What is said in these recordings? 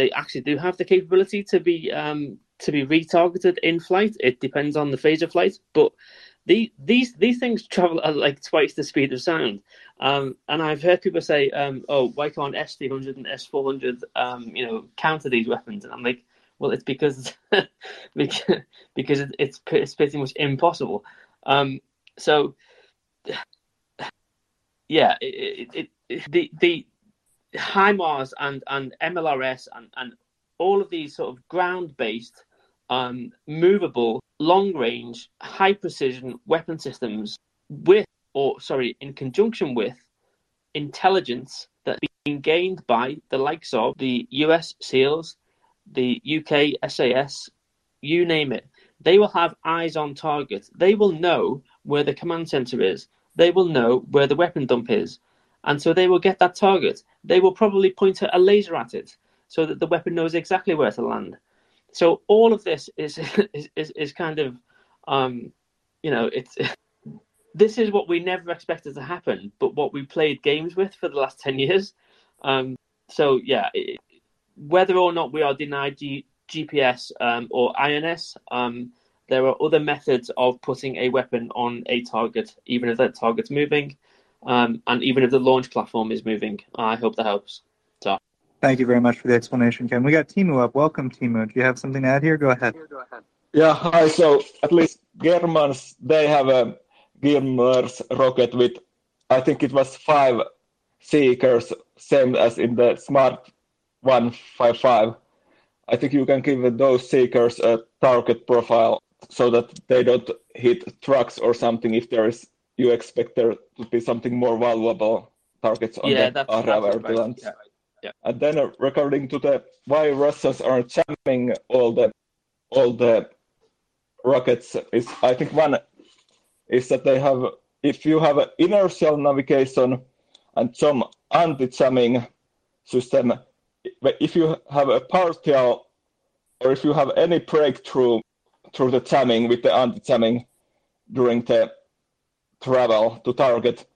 they actually do have the capability to be um, to be retargeted in flight. It depends on the phase of flight, but the, these these things travel at like twice the speed of sound. Um, and I've heard people say, um, "Oh, why can't S three hundred and S four hundred, um, you know, counter these weapons?" And I'm like, "Well, it's because because, because it's it's pretty much impossible." Um, so, yeah, it, it, it, the the HIMARS and and MLRS and and all of these sort of ground based um, movable, long range, high precision weapon systems with, or sorry, in conjunction with intelligence that's being gained by the likes of the US SEALs, the UK SAS, you name it. They will have eyes on target. They will know where the command center is. They will know where the weapon dump is. And so they will get that target. They will probably point a laser at it so that the weapon knows exactly where to land. So all of this is is is, is kind of um, you know it's this is what we never expected to happen but what we played games with for the last 10 years. Um, so yeah it, whether or not we are denied G- gps um, or ins um, there are other methods of putting a weapon on a target even if that target's moving um, and even if the launch platform is moving i hope that helps So. Thank you very much for the explanation, Ken. We got Timu up. Welcome, Timu. Do you have something to add here? Go ahead. Yeah, hi. So at least Germans, they have a GMLRS rocket with, I think it was five seekers, same as in the Smart 155. I think you can give those seekers a target profile so that they don't hit trucks or something if there is you expect there to be something more valuable targets on yeah, the that's right. yeah. Yeah. And then uh, regarding to the why Russians are jamming all the all the rockets is I think one is that they have if you have inertial navigation and some anti-jamming system, if you have a partial or if you have any breakthrough through the jamming with the anti-jamming during the travel to target,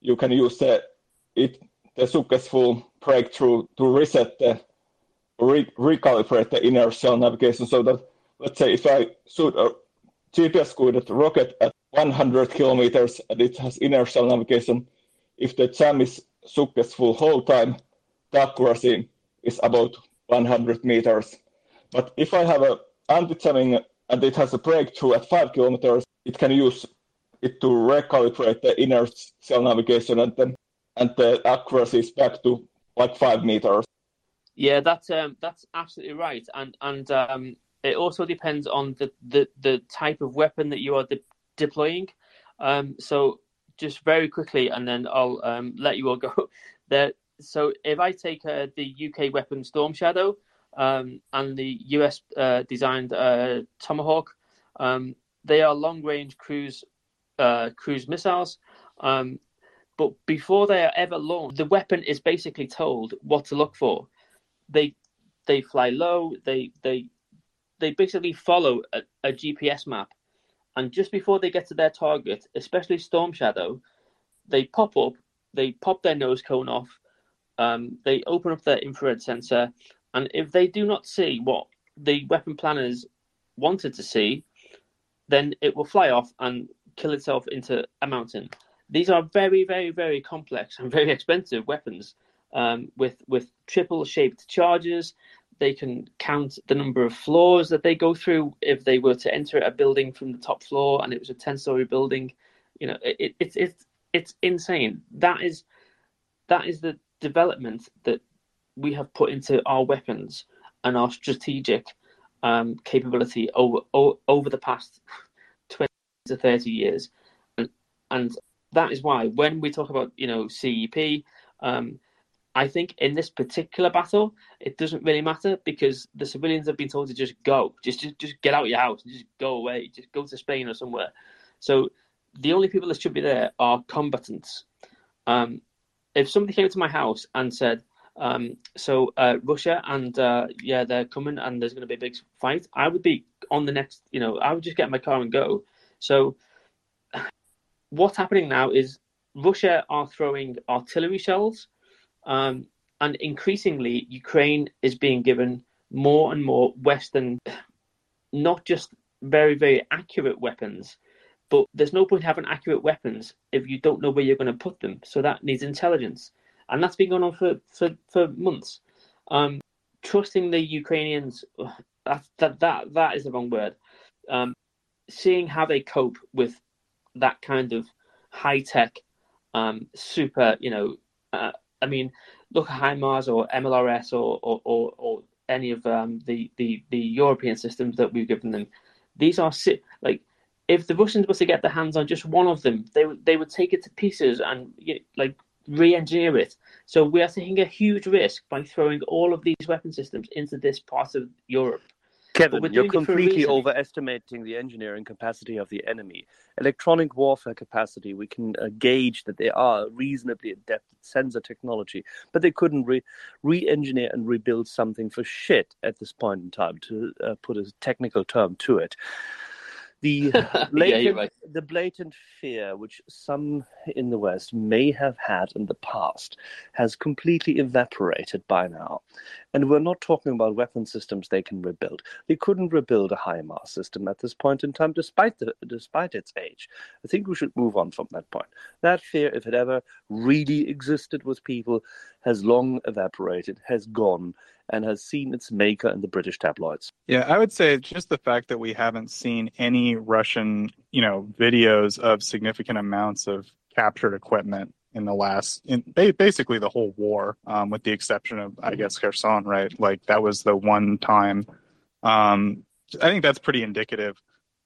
you can use the it the successful breakthrough to reset the re- recalibrate the inertial navigation so that let's say if I shoot a GPS guided rocket at 100 kilometers and it has inertial navigation, if the jam is successful whole time, the accuracy is about 100 meters. But if I have a anti-jamming and it has a breakthrough at 5 kilometers, it can use it to recalibrate the inertial navigation and then and the accuracy is back to like five meters. Yeah, that's um, that's absolutely right, and and um, it also depends on the, the, the type of weapon that you are de- deploying. Um, so just very quickly, and then I'll um, let you all go. there. So if I take uh, the UK weapon Storm Shadow um, and the US uh, designed uh, Tomahawk, um, they are long range cruise uh, cruise missiles. Um, but before they are ever launched, the weapon is basically told what to look for. They they fly low. They they they basically follow a, a GPS map, and just before they get to their target, especially Storm Shadow, they pop up. They pop their nose cone off. Um, they open up their infrared sensor, and if they do not see what the weapon planners wanted to see, then it will fly off and kill itself into a mountain. These are very, very, very complex and very expensive weapons um, with with triple shaped charges. They can count the number of floors that they go through if they were to enter a building from the top floor and it was a ten story building. You know, it, it's it's it's insane. That is that is the development that we have put into our weapons and our strategic um, capability over, over the past 20 to 30 years. And, and that is why when we talk about you know CEP, um, I think in this particular battle it doesn't really matter because the civilians have been told to just go, just just, just get out of your house, and just go away, just go to Spain or somewhere. So the only people that should be there are combatants. Um, if somebody came to my house and said, um, "So uh, Russia and uh, yeah, they're coming and there's going to be a big fight," I would be on the next. You know, I would just get my car and go. So what's happening now is Russia are throwing artillery shells um, and increasingly, Ukraine is being given more and more Western, not just very very accurate weapons, but there's no point having accurate weapons if you don't know where you're going to put them. So that needs intelligence, and that's been going on for for, for months. Um, trusting the Ukrainians, that that that, that is the wrong word. Um, seeing how they cope with that kind of high tech, um, super, you know, uh, I mean, look at HIMARS or MLRS or or, or, or any of um, the, the the European systems that we've given them. These are like if the Russians were to get their hands on just one of them, they would they would take it to pieces and you know, like re-engineer it. So we are taking a huge risk by throwing all of these weapon systems into this part of Europe. Kevin, you're completely overestimating the engineering capacity of the enemy. Electronic warfare capacity, we can uh, gauge that they are reasonably adept at sensor technology, but they couldn't re engineer and rebuild something for shit at this point in time, to uh, put a technical term to it. The blatant, yeah, right. the blatant fear which some in the West may have had in the past has completely evaporated by now. And we're not talking about weapon systems they can rebuild. They couldn't rebuild a HIMARS system at this point in time, despite the, despite its age. I think we should move on from that point. That fear, if it ever really existed with people, has long evaporated, has gone, and has seen its maker in the British tabloids. Yeah, I would say just the fact that we haven't seen any Russian, you know, videos of significant amounts of captured equipment in the last, in basically the whole war, um, with the exception of, I guess, Kherson, right? Like that was the one time. Um, I think that's pretty indicative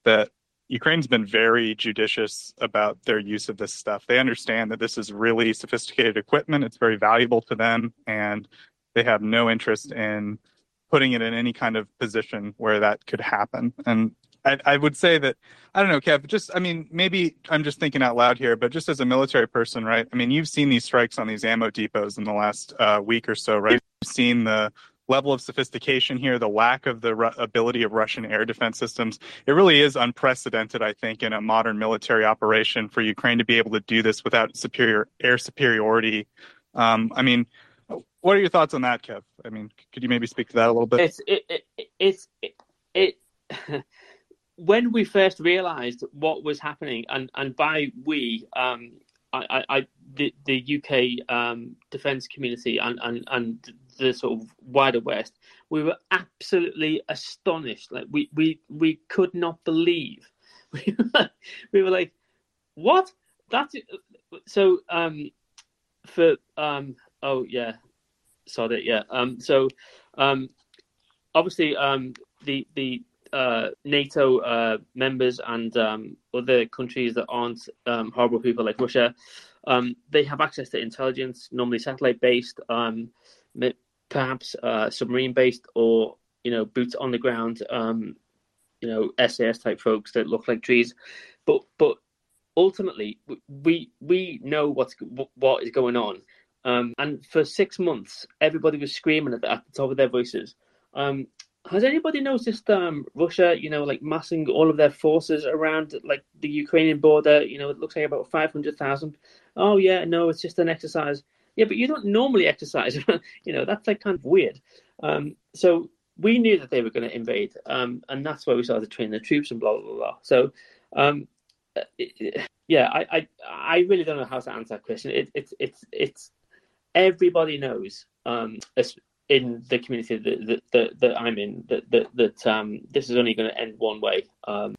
that Ukraine's been very judicious about their use of this stuff. They understand that this is really sophisticated equipment. It's very valuable to them, and they have no interest in putting it in any kind of position where that could happen. And I, I, would say that I don't know, Kev. Just I mean, maybe I'm just thinking out loud here, but just as a military person, right? I mean, you've seen these strikes on these ammo depots in the last uh, week or so, right? You've seen the level of sophistication here, the lack of the ru- ability of Russian air defense systems. It really is unprecedented, I think, in a modern military operation for Ukraine to be able to do this without superior air superiority. Um, I mean, what are your thoughts on that, Kev? I mean, could you maybe speak to that a little bit? It's it, it it's it, it when we first realised what was happening, and and by we, um, I, I, the the UK um, defence community and and and the sort of wider West, we were absolutely astonished. Like we we we could not believe. we were like, what? That's so. Um, for um, oh yeah, saw that. Yeah. Um, so, um, obviously, um, the the uh, NATO uh, members and um, other countries that aren't um, horrible people like Russia, um, they have access to intelligence, normally satellite based, um, perhaps uh, submarine based, or you know, boots on the ground, um, you know, SAS type folks that look like trees. But but ultimately, we we know what's what is going on, um, and for six months, everybody was screaming at the, at the top of their voices. Um, has anybody noticed um, Russia, you know, like massing all of their forces around like the Ukrainian border? You know, it looks like about 500,000. Oh, yeah, no, it's just an exercise. Yeah, but you don't normally exercise. you know, that's like kind of weird. Um, so we knew that they were going to invade, um, and that's why we started training the troops and blah, blah, blah. So, um, it, yeah, I, I, I really don't know how to answer that question. It, it's, it's, it's, everybody knows um, in the community that, that, that, that, I'm in that that, that um, this is only going to end one way, um,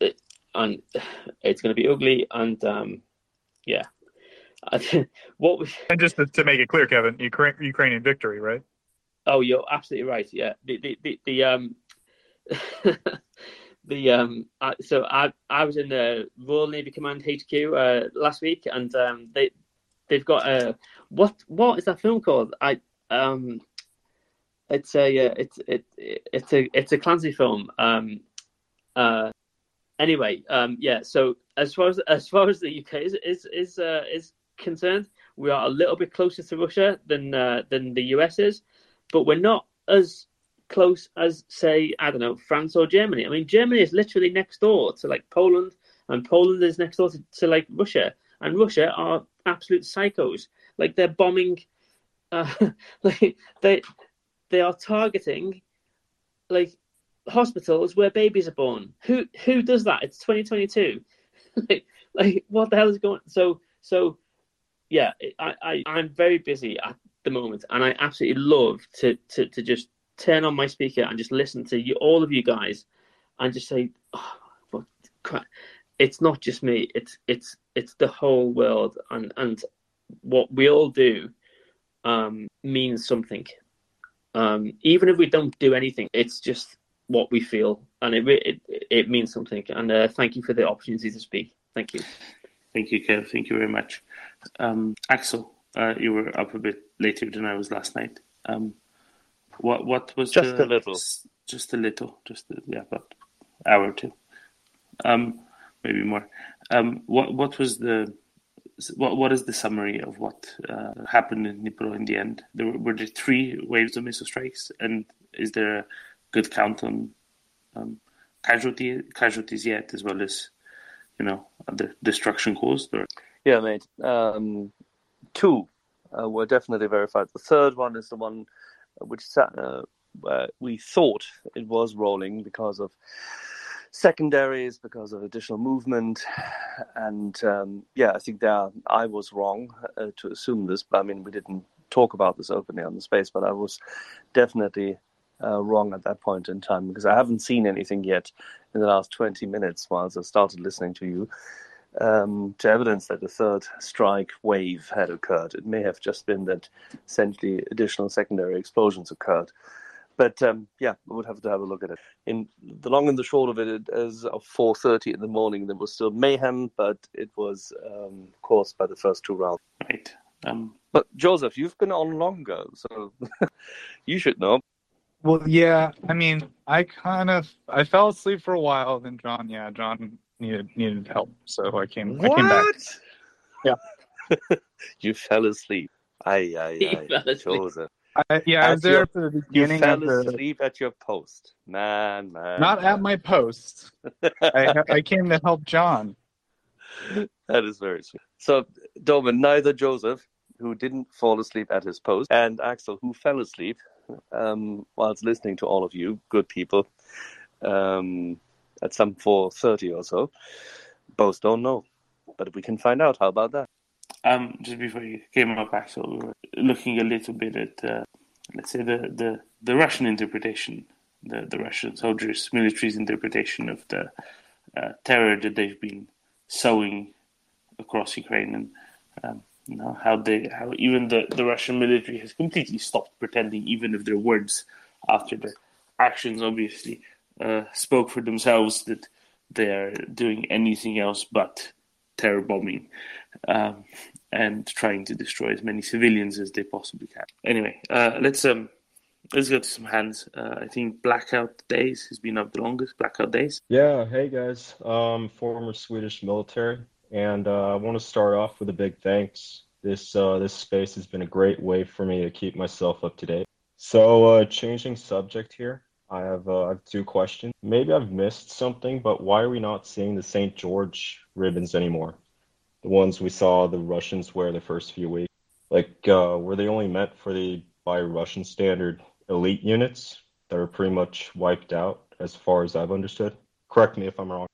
it, and it's going to be ugly. And um, yeah, what we... and just to, to, make it clear, Kevin, Ukraine, Ukrainian victory, right? Oh, you're absolutely right. Yeah, the the the, the um. the um I, so I I was in the Royal Navy Command HQ uh, last week, and um, they they've got a what what is that film called? I um, it's a uh, it's it it's a it's a Clancy film. Um, uh, anyway, um, yeah. So as far as as far as the UK is is is uh, is concerned, we are a little bit closer to Russia than uh, than the US is, but we're not as close as say I don't know France or Germany. I mean, Germany is literally next door to like Poland, and Poland is next door to, to like Russia, and Russia are absolute psychos. Like they're bombing uh, like they they are targeting like hospitals where babies are born. Who who does that? It's 2022. like, like what the hell is going? So so yeah, I, I I'm very busy at the moment, and I absolutely love to to to just turn on my speaker and just listen to you all of you guys, and just say, oh, what crap. It's not just me. It's it's it's the whole world, and and what we all do um, means something. Um, even if we don't do anything, it's just what we feel, and it it, it means something. And uh, thank you for the opportunity to speak. Thank you. Thank you, Kev. Thank you very much. Um, Axel, uh, you were up a bit later than I was last night. Um, what what was just the, a little, just a little, just a, yeah, about hour or two, um, maybe more. Um, what what was the what what is the summary of what uh, happened in Dnipro in the end? There were, were, there three waves of missile strikes, and is there a good count on um, casualty casualties yet, as well as you know the destruction caused? Or yeah, mate. Um, two uh, were definitely verified. The third one is the one which uh, we thought it was rolling because of secondaries, because of additional movement, and um, yeah, I think there I was wrong uh, to assume this. But I mean, we didn't talk about this openly on the space, but I was definitely uh, wrong at that point in time because I haven't seen anything yet in the last 20 minutes whilst I started listening to you um, to evidence that a third strike wave had occurred. It may have just been that essentially additional secondary explosions occurred. But um, yeah, we would have to have a look at it. In the long and the short of it, as of 4:30 in the morning, there was still mayhem, but it was um, caused by the first two rounds. Right. Um, but Joseph, you've been on longer, so you should know. Well, yeah. I mean, I kind of I fell asleep for a while. Then John, yeah, John needed needed help, so I came. What? I came back. Yeah. you fell asleep. I, I, aye. Joseph. I, yeah, I was there for the beginning. You fell the, asleep at your post, man, man. Not man. at my post. I, I came to help John. That is very sweet. So, Doman, neither Joseph, who didn't fall asleep at his post, and Axel, who fell asleep um, whilst listening to all of you, good people, um, at some 4.30 or so. Both don't know, but we can find out. How about that? Um, just before you came up, Axel, we were looking a little bit at, uh, let's say, the, the, the Russian interpretation, the, the Russian soldiers, military's interpretation of the uh, terror that they've been sowing across Ukraine and um, you know how they how even the, the Russian military has completely stopped pretending, even if their words after their actions obviously uh, spoke for themselves that they are doing anything else but terror bombing um, and trying to destroy as many civilians as they possibly can. Anyway, uh, let's um let's go to some hands. Uh, I think Blackout Days has been up the longest. Blackout Days. Yeah. Hey guys. Um, former Swedish military, and uh, I want to start off with a big thanks. This uh, this space has been a great way for me to keep myself up to date. So, uh, changing subject here. I have uh, I have two questions. Maybe I've missed something, but why are we not seeing the St. George ribbons anymore? The ones we saw the Russians wear the first few weeks. Like, uh, were they only meant for the by Russian standard elite units that are pretty much wiped out, as far as I've understood? Correct me if I'm wrong.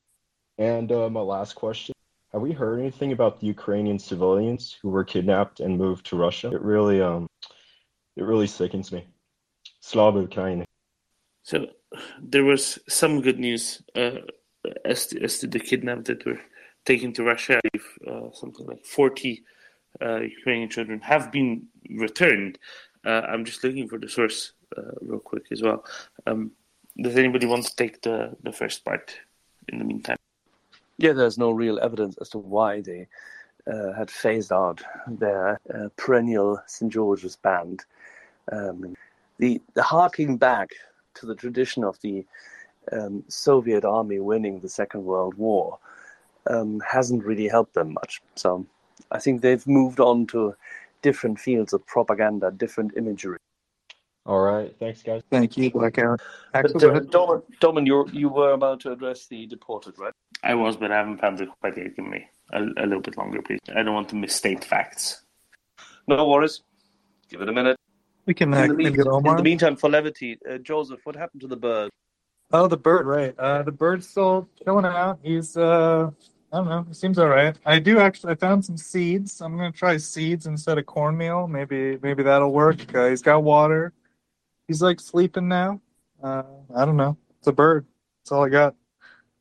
And uh, my last question: Have we heard anything about the Ukrainian civilians who were kidnapped and moved to Russia? It really um, it really sickens me. Slava Ukraine. So there was some good news uh, as, to, as to the kidnapped that were taken to Russia. Uh, something like 40 uh, Ukrainian children have been returned. Uh, I'm just looking for the source uh, real quick as well. Um, does anybody want to take the, the first part in the meantime? Yeah, there's no real evidence as to why they uh, had phased out their perennial St. George's band. Um, the, the harking back to the tradition of the um, Soviet army winning the Second World War um, hasn't really helped them much. So I think they've moved on to different fields of propaganda, different imagery. All right, thanks, guys. Thank you, Blackout. Axel, but, uh, Domin, Domin, you you were about to address the deported, right? I was, but I haven't found it quite yet. Give me a, a little bit longer, please. I don't want to misstate facts. No worries. Give it a minute. We can, uh, In the, mean- Omar. in the meantime, for levity, uh, Joseph, what happened to the bird? Oh, the bird, right. Uh, the bird's still chilling out. He's, uh, I don't know. He seems all right. I do actually, I found some seeds. I'm going to try seeds instead of cornmeal. Maybe, maybe that'll work. Uh, he's got water. He's like sleeping now. Uh, I don't know. It's a bird. That's all I got.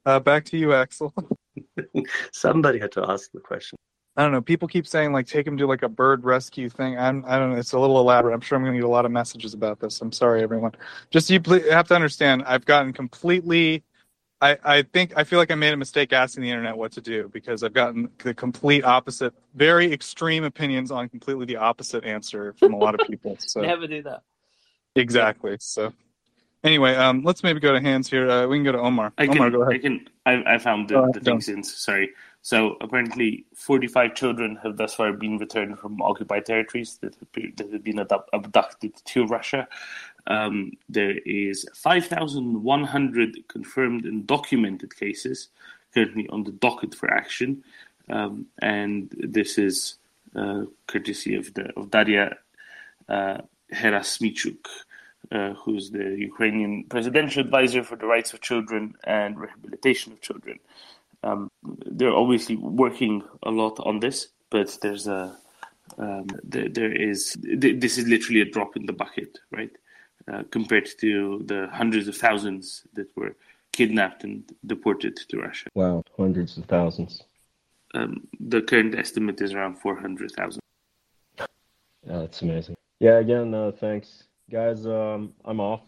Uh, back to you, Axel. Somebody had to ask the question. I don't know. People keep saying like take him to like a bird rescue thing. I'm I don't know. It's a little elaborate. I'm sure I'm going to get a lot of messages about this. I'm sorry, everyone. Just you ple- have to understand. I've gotten completely. I I think I feel like I made a mistake asking the internet what to do because I've gotten the complete opposite, very extreme opinions on completely the opposite answer from a lot of people. So Never do that. exactly. So anyway, um, let's maybe go to hands here. Uh, we can go to Omar. I can, Omar, go I can. I, I found the, Go the John. things in. Sorry. So apparently, 45 children have thus far been returned from occupied territories that have been, abducted to Russia. Um, there is 5,100 confirmed and documented cases currently on the docket for action, um, and this is uh, courtesy of the of Daria uh, Herasymchuk, uh, who's the Ukrainian presidential advisor for the rights of children and rehabilitation of children. Um, they're obviously working a lot on this, but there's a um, there, there is th- this is literally a drop in the bucket, right? Uh, compared to the hundreds of thousands that were kidnapped and deported to Russia. Wow, hundreds of thousands. Um, the current estimate is around 400,000. Yeah, that's amazing. Yeah, again, uh, thanks, guys. Um, I'm off.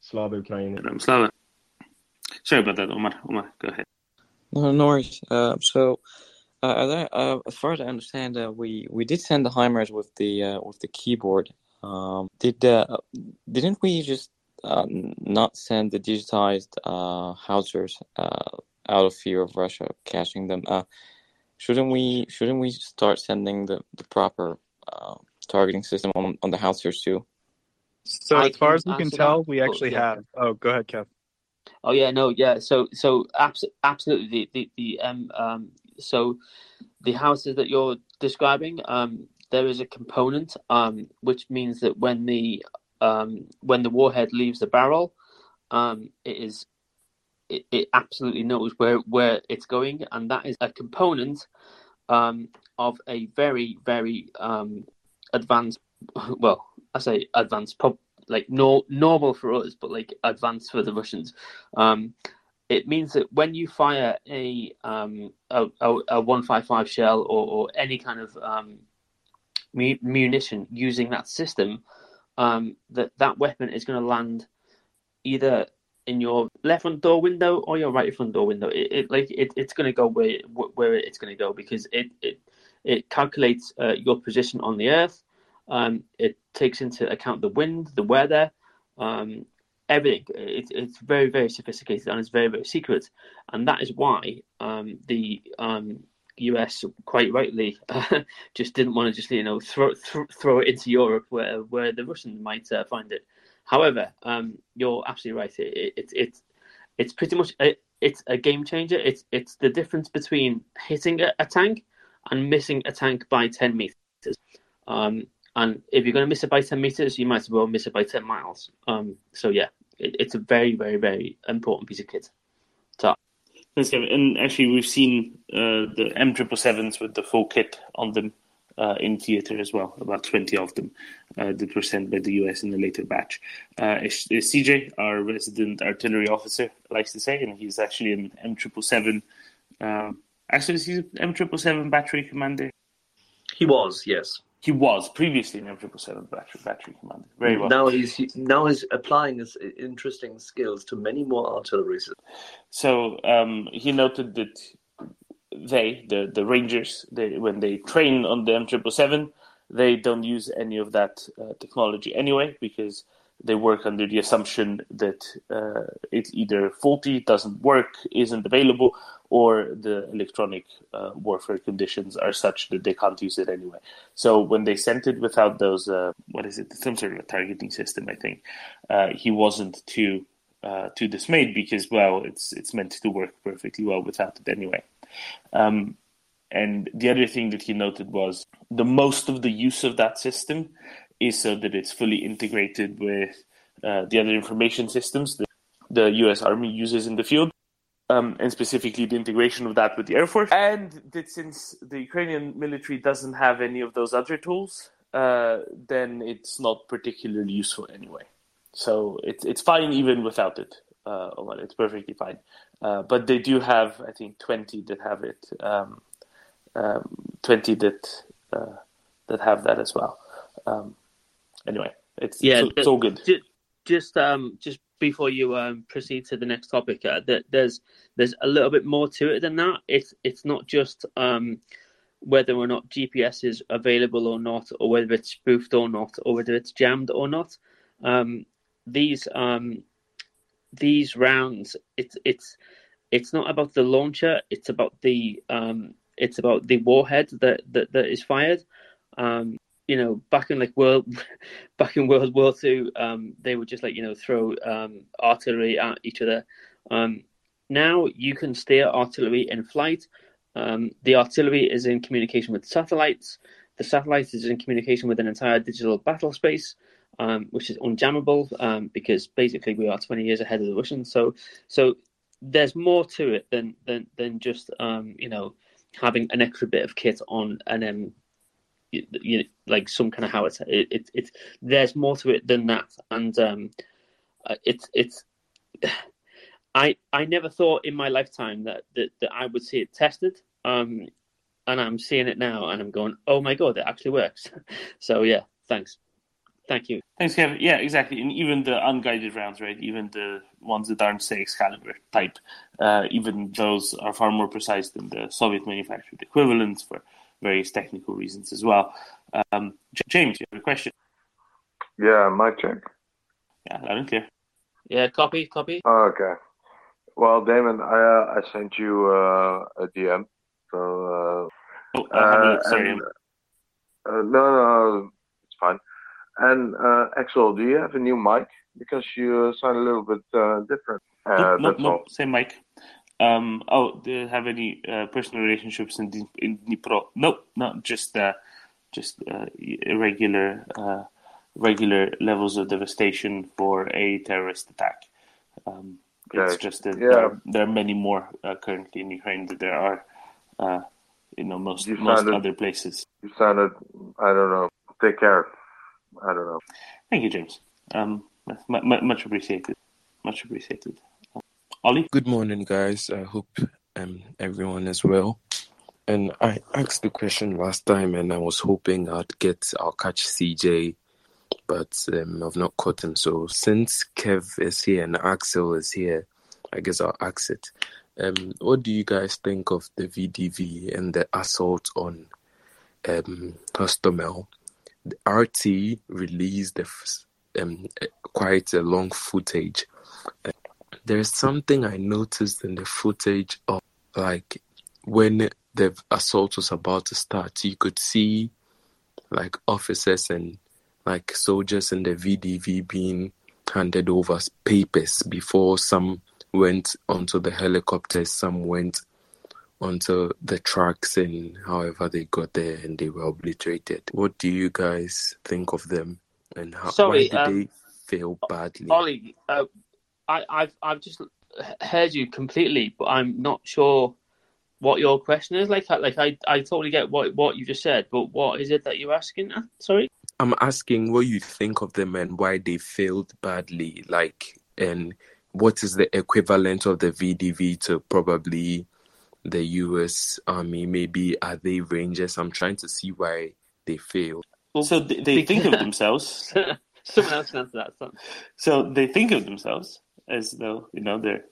Slava Ukraine. Um, Slava. Sorry about that, Omar. Omar, go ahead. No, no worries. Uh, so, uh, as, I, uh, as far as I understand, uh, we we did send the HIMARS with the uh, with the keyboard. Um, did uh, didn't we just uh, not send the digitized uh, howitzers uh, out of fear of Russia caching them? Uh, shouldn't we shouldn't we start sending the the proper uh, targeting system on on the howitzers too? So I as far as we can tell, that, we but actually yeah. have. Oh, go ahead, Kev. Oh yeah, no, yeah. So so abs- absolutely the the, um um so the houses that you're describing um there is a component um which means that when the um when the warhead leaves the barrel um it is it, it absolutely knows where where it's going and that is a component um of a very very um advanced well I say advanced like no normal for us but like advanced for the Russians um it means that when you fire a um, a, a, a 155 shell or, or any kind of um, mu- munition using that system, um, that that weapon is going to land either in your left front door window or your right front door window. It, it like it, it's going to go where where it's going to go because it it it calculates uh, your position on the earth. Um, it takes into account the wind, the weather, um, everything. It's it's very very sophisticated and it's very very secret, and that is why um, the um, US quite rightly just didn't want to just you know throw throw, throw it into Europe where where the Russians might uh, find it. However, um, you're absolutely right. It, it, it's it's it's pretty much a, it's a game changer. It's it's the difference between hitting a, a tank and missing a tank by ten meters. Um, and if you're going to miss it by 10 meters, you might as well miss it by 10 miles. Um, so, yeah, it, it's a very, very, very important piece of kit. So, Thanks, Kevin. And actually, we've seen uh, the M777s with the full kit on them uh, in theater as well, about 20 of them uh, that were sent by the US in a later batch. Uh, it's- it's CJ, our resident artillery officer, likes to say, and he's actually an M777. Um, actually, he's an M777 battery commander. He was, yes. He was previously an M777 battery, battery commander. Very well. Now he's now he's applying his interesting skills to many more artillery systems. So um, he noted that they, the the Rangers, they, when they train on the M777, they don't use any of that uh, technology anyway because they work under the assumption that uh, it's either faulty, doesn't work, isn't available, or the electronic uh, warfare conditions are such that they can't use it anyway. So when they sent it without those, uh, what is it, some sort of a targeting system, I think, uh, he wasn't too uh, too dismayed because well, it's it's meant to work perfectly well without it anyway. Um, and the other thing that he noted was the most of the use of that system is so that it's fully integrated with uh, the other information systems that the U.S. Army uses in the field. Um, and specifically the integration of that with the Air Force. And that since the Ukrainian military doesn't have any of those other tools, uh, then it's not particularly useful anyway. So it's it's fine even without it. Uh, well, it's perfectly fine. Uh, but they do have, I think, twenty that have it. Um, um, twenty that uh, that have that as well. Um, anyway, it's Yeah, it's, it's all good. Ju- Just um, just before you um, proceed to the next topic, uh, that there's there's a little bit more to it than that. It's it's not just um, whether or not GPS is available or not, or whether it's spoofed or not, or whether it's jammed or not. Um, these um, these rounds, it's it's it's not about the launcher. It's about the um, it's about the warhead that that, that is fired. Um, you know, back in like world, back in World War Two, um, they would just like you know throw um, artillery at each other. Um, now you can steer artillery in flight. Um, the artillery is in communication with satellites. The satellite is in communication with an entire digital battle space, um, which is unjammable um, because basically we are 20 years ahead of the Russians. So, so there's more to it than than than just um, you know having an extra bit of kit on then you, you like some kind of howitzer. It, it, it's there's more to it than that, and um, uh, it's it's. I I never thought in my lifetime that that, that I would see it tested. Um, and I'm seeing it now, and I'm going, oh my god, it actually works. so yeah, thanks, thank you. Thanks, Kevin. Yeah, exactly. And even the unguided rounds, right? Even the ones that aren't, say, Excalibur type, uh, even those are far more precise than the Soviet manufactured equivalents for various technical reasons as well. Um, James, you have a question? Yeah, mic check. Yeah, loud and clear. Yeah, copy, copy. Oh, okay. Well, Damon, I uh, I sent you uh, a DM. So Oh, uh, I'll have a uh. Sorry. and, uh, no, no, it's fine. And uh, Axel, do you have a new mic? Because you sound a little bit uh, different. Uh, nope, nope, that's nope. Same mic. Um, oh, do you have any uh, personal relationships in, in Dnipro? Nope, not just uh, just uh, irregular, uh, regular levels of devastation for a terrorist attack. Um, It's just that Yeah. there, are, there are many more uh, currently in Ukraine than there are, uh, you know, most You most sounded- other places. You sounded, I don't know. Take care. I don't know. Thank you, James. Um, mu- mu- much appreciated. Much appreciated. Ollie. Good morning, guys. I hope um, everyone is well. And I asked the question last time, and I was hoping I'd get I'll catch CJ, but um, I've not caught him. So since Kev is here and Axel is here, I guess I'll ask it. Um, what do you guys think of the VDV and the assault on um, Hostomel? The RT released the, um, quite a long footage there's something I noticed in the footage of like when the assault was about to start, you could see like officers and like soldiers in the VDV being handed over papers before some went onto the helicopters, some went onto the trucks, and however they got there and they were obliterated. What do you guys think of them and how Sorry, why did um, they fail badly? Ollie, uh, I, I've I've just heard you completely, but I'm not sure what your question is. Like, I- like I, I totally get what what you just said, but what is it that you're asking? Uh, Sorry. I'm asking what you think of them and why they failed badly. Like, and what is the equivalent of the VDV to probably the US Army? Maybe are they Rangers? I'm trying to see why they failed. So they, they think of themselves. Someone else can answer that. Son. So they think of themselves as though you know they're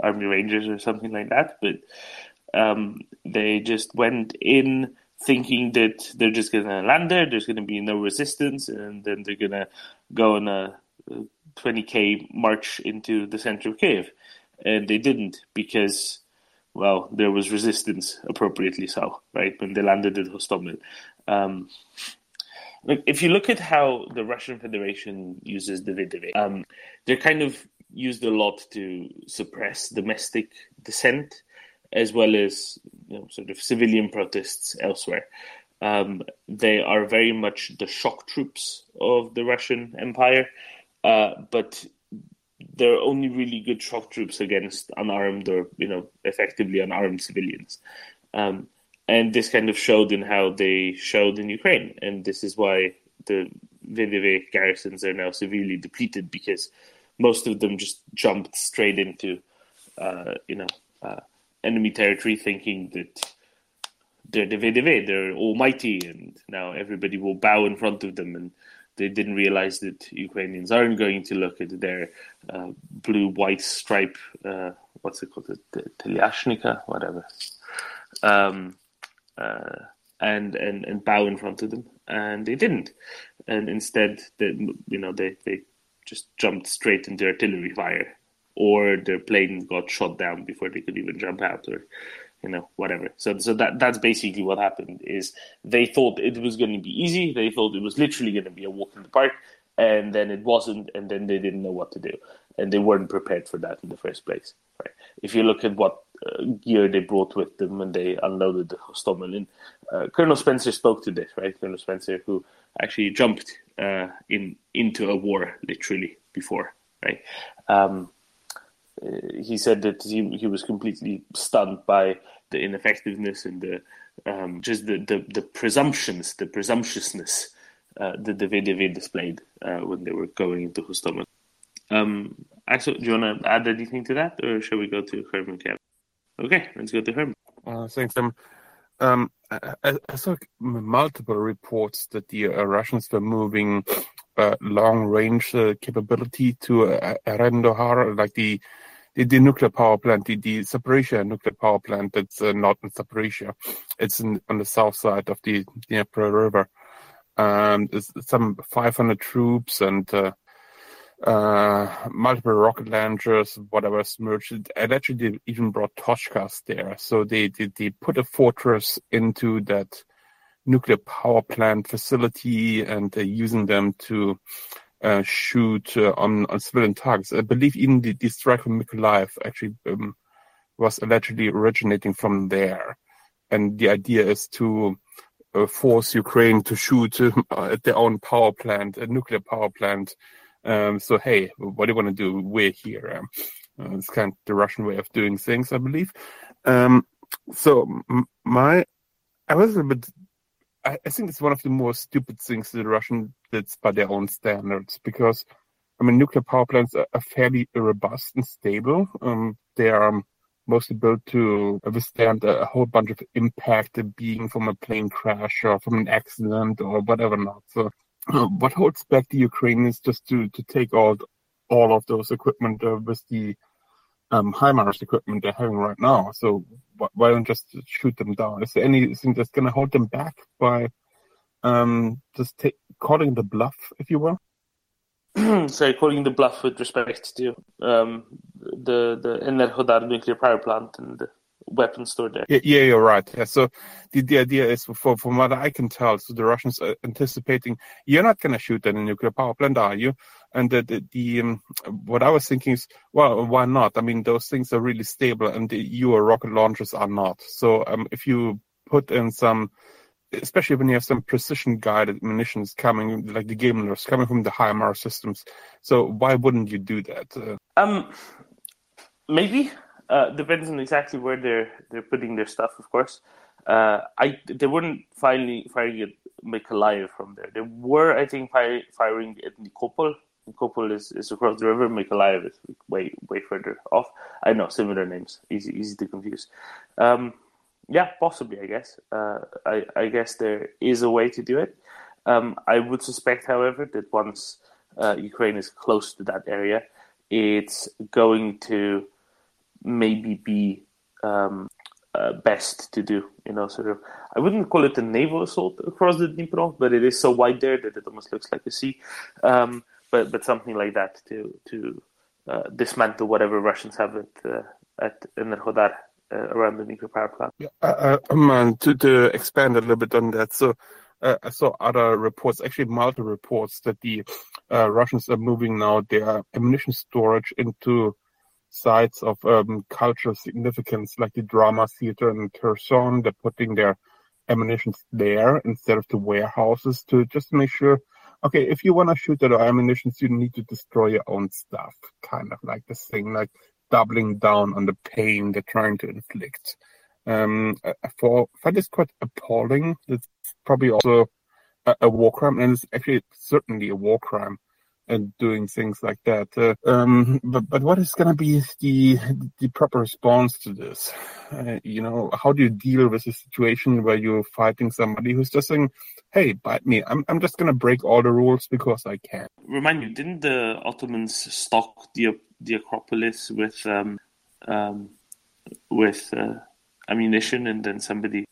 army rangers or something like that, but um, they just went in thinking that they're just gonna land there. There's gonna be no resistance, and then they're gonna go on a 20k march into the center of Kiev, and they didn't because. Well, there was resistance, appropriately so, right? When they landed at Hostomel. Um, if you look at how the Russian Federation uses the um, they're kind of used a lot to suppress domestic dissent as well as you know, sort of civilian protests elsewhere. Um, they are very much the shock troops of the Russian Empire, uh, but they're only really good shock troops against unarmed or you know effectively unarmed civilians. Um, and this kind of showed in how they showed in Ukraine, and this is why the VDV garrisons are now severely depleted because most of them just jumped straight into uh, you know uh, enemy territory, thinking that they're the VDV, they're almighty, and now everybody will bow in front of them. And they didn't realize that Ukrainians aren't going to look at their uh, blue white stripe, uh, what's it called, the Telyashnika, whatever, um, uh, and, and and bow in front of them, and they didn't, and instead, they, you know, they they just jumped straight into artillery fire, or their plane got shot down before they could even jump out, or you know whatever. So so that that's basically what happened is they thought it was going to be easy. They thought it was literally going to be a walk in the park and then it wasn't and then they didn't know what to do and they weren't prepared for that in the first place right? If you look at what uh, gear they brought with them when they unloaded the Hostomel uh, Colonel Spencer spoke to this right? Colonel Spencer who actually jumped uh, in into a war literally before right um, uh, he said that he, he was completely stunned by the ineffectiveness and the um, just the, the, the, presumptions, the presumptuousness uh, that the VDV displayed uh, when they were going into Hostomel. Um, Axel, do you want to add anything to that, or shall we go to Herman Kevin? Okay, let's go to Herman. Uh, thanks, um, I, I, saw multiple reports that the uh, Russians were moving uh, long range uh, capability to uh, Enerhodar, like the the, the nuclear power plant, the, the nuclear power plant that's uh, not in Zaporizhia. It's in, on the south side of the Dnieper River. Um, some 500 troops and uh, uh, multiple rocket launchers, whatever submerged. They even brought Tochkas there. So they, they, they put a fortress into that nuclear power plant facility and they're using them to uh, shoot uh, on, on civilian targets. I believe even the, the strike on Mykolaiv actually um, was allegedly originating from there. And the idea is to uh, force Ukraine to shoot uh, at their own power plant, a nuclear power plant. Um, so, hey, what do you want to do? We're here. Um, uh, it's kind of the Russian way of doing things, I believe. Um, so, my, I was a bit I, I think it's one of the more stupid things the Russian did by their own standards because I mean nuclear power plants are, are fairly robust and stable. Um, they are um, mostly built to withstand a, a whole bunch of impact, being from a plane crash or from an accident or whatever not. So, what holds back the Ukrainians just to to take all all of those equipment uh, with the um, HIMARS equipment they're having right now. So why don't just shoot them down? Is there anything that's going to hold them back by um, just calling the bluff, if you will? Sorry, calling the bluff with respect to um, the the Enerhodar nuclear power plant and the weapons stored there. Yeah, yeah, you're right. Yeah, so the, the idea is, for, from what I can tell, so the Russians are anticipating you're not going to shoot at a nuclear power plant, are you? And the, the, the um, what I was thinking is, well, why not? I mean, those things are really stable, and the, your rocket launchers are not. So um, if you put in some especially when you have some precision guided munitions coming, like the GMLRS, coming from the HIMARS systems. So why wouldn't you do that? Uh, um, maybe uh, depends on exactly where they're they're putting their stuff, of course. Uh, I they weren't finally firing at Mykolaiv from there. They were, I think, firing at Nikopol. Nikopol is, is across the river. Mykolaiv is way way further off. I know similar names, easy easy to confuse. Um, yeah, possibly. I guess. Uh, I I guess there is a way to do it. Um, I would suspect, however, that once uh, Ukraine is close to that area, it's going to maybe be um, uh, best to do. You know, sort of. I wouldn't call it a naval assault across the Dnipro, but it is so wide there that it almost looks like a sea. Um, but but something like that to to uh, dismantle whatever Russians have at uh, at Enerhodar uh, around the nuclear power plant. Yeah, uh, uh to to expand a little bit on that, so. Uh, I saw other reports, actually multiple reports, that the uh, Russians are moving now their ammunition storage into sites of um, cultural significance, like the drama theater in Kherson. They're putting their ammunition there instead of the warehouses to just make sure okay if you want to shoot at our ammunition you need to destroy your own stuff kind of like this thing like doubling down on the pain they're trying to inflict um for that is quite appalling it's probably also a, a war crime and it's actually certainly a war crime and doing things like that. Uh, um, but but what is going to be the the proper response to this? Uh, you know, how do you deal with a situation where you're fighting somebody who's just saying, "Hey, bite me! I'm I'm just going to break all the rules because I can." Remind me, didn't the Ottomans stock the the Acropolis with um, um, with uh, ammunition, and then somebody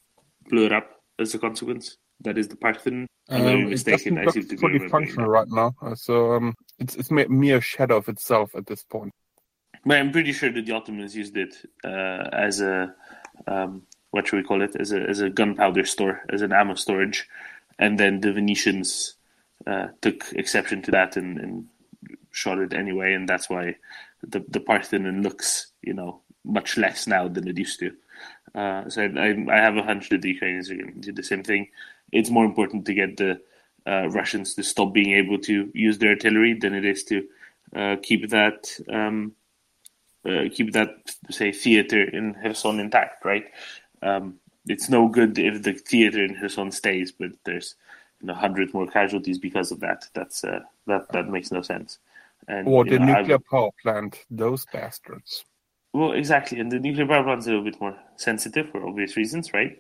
blew it up as a consequence? That is the Parthenon. Um, it doesn't look fully functional right now, uh, so um, it's it's a mere shadow of itself at this point. But I'm pretty sure that the Ottomans used it uh, as a um, what should we call it? As a as a gunpowder store, as an ammo storage, and then the Venetians uh, took exception to that and, and shot it anyway, and that's why the the Parthenon looks, you know, much less now than it used to. Uh, so I, I have a hunch that the Ukrainians are going to do the same thing it's more important to get the uh, Russians to stop being able to use their artillery than it is to uh, keep that um, uh, keep that say theater in Kherson intact, right? Um, it's no good if the theater in Kherson stays, but there's you know hundred more casualties because of that. That's uh, that that makes no sense. And, or the know, nuclear I've... power plant, those bastards. Well, exactly, and the nuclear power plant is a little bit more sensitive for obvious reasons, right?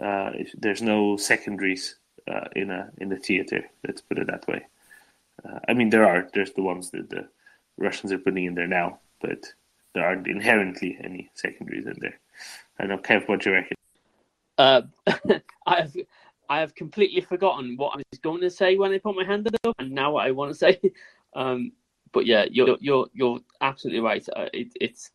Uh, there's no secondaries uh, in a in the theater. Let's put it that way. Uh, I mean, there are. There's the ones that the Russians are putting in there now, but there aren't inherently any secondaries in there. I know, Kev, what you reckon? Uh, I have I have completely forgotten what I was going to say when I put my hand up, and now what I want to say. Um, but yeah, you're you're you're absolutely right. Uh, it, it's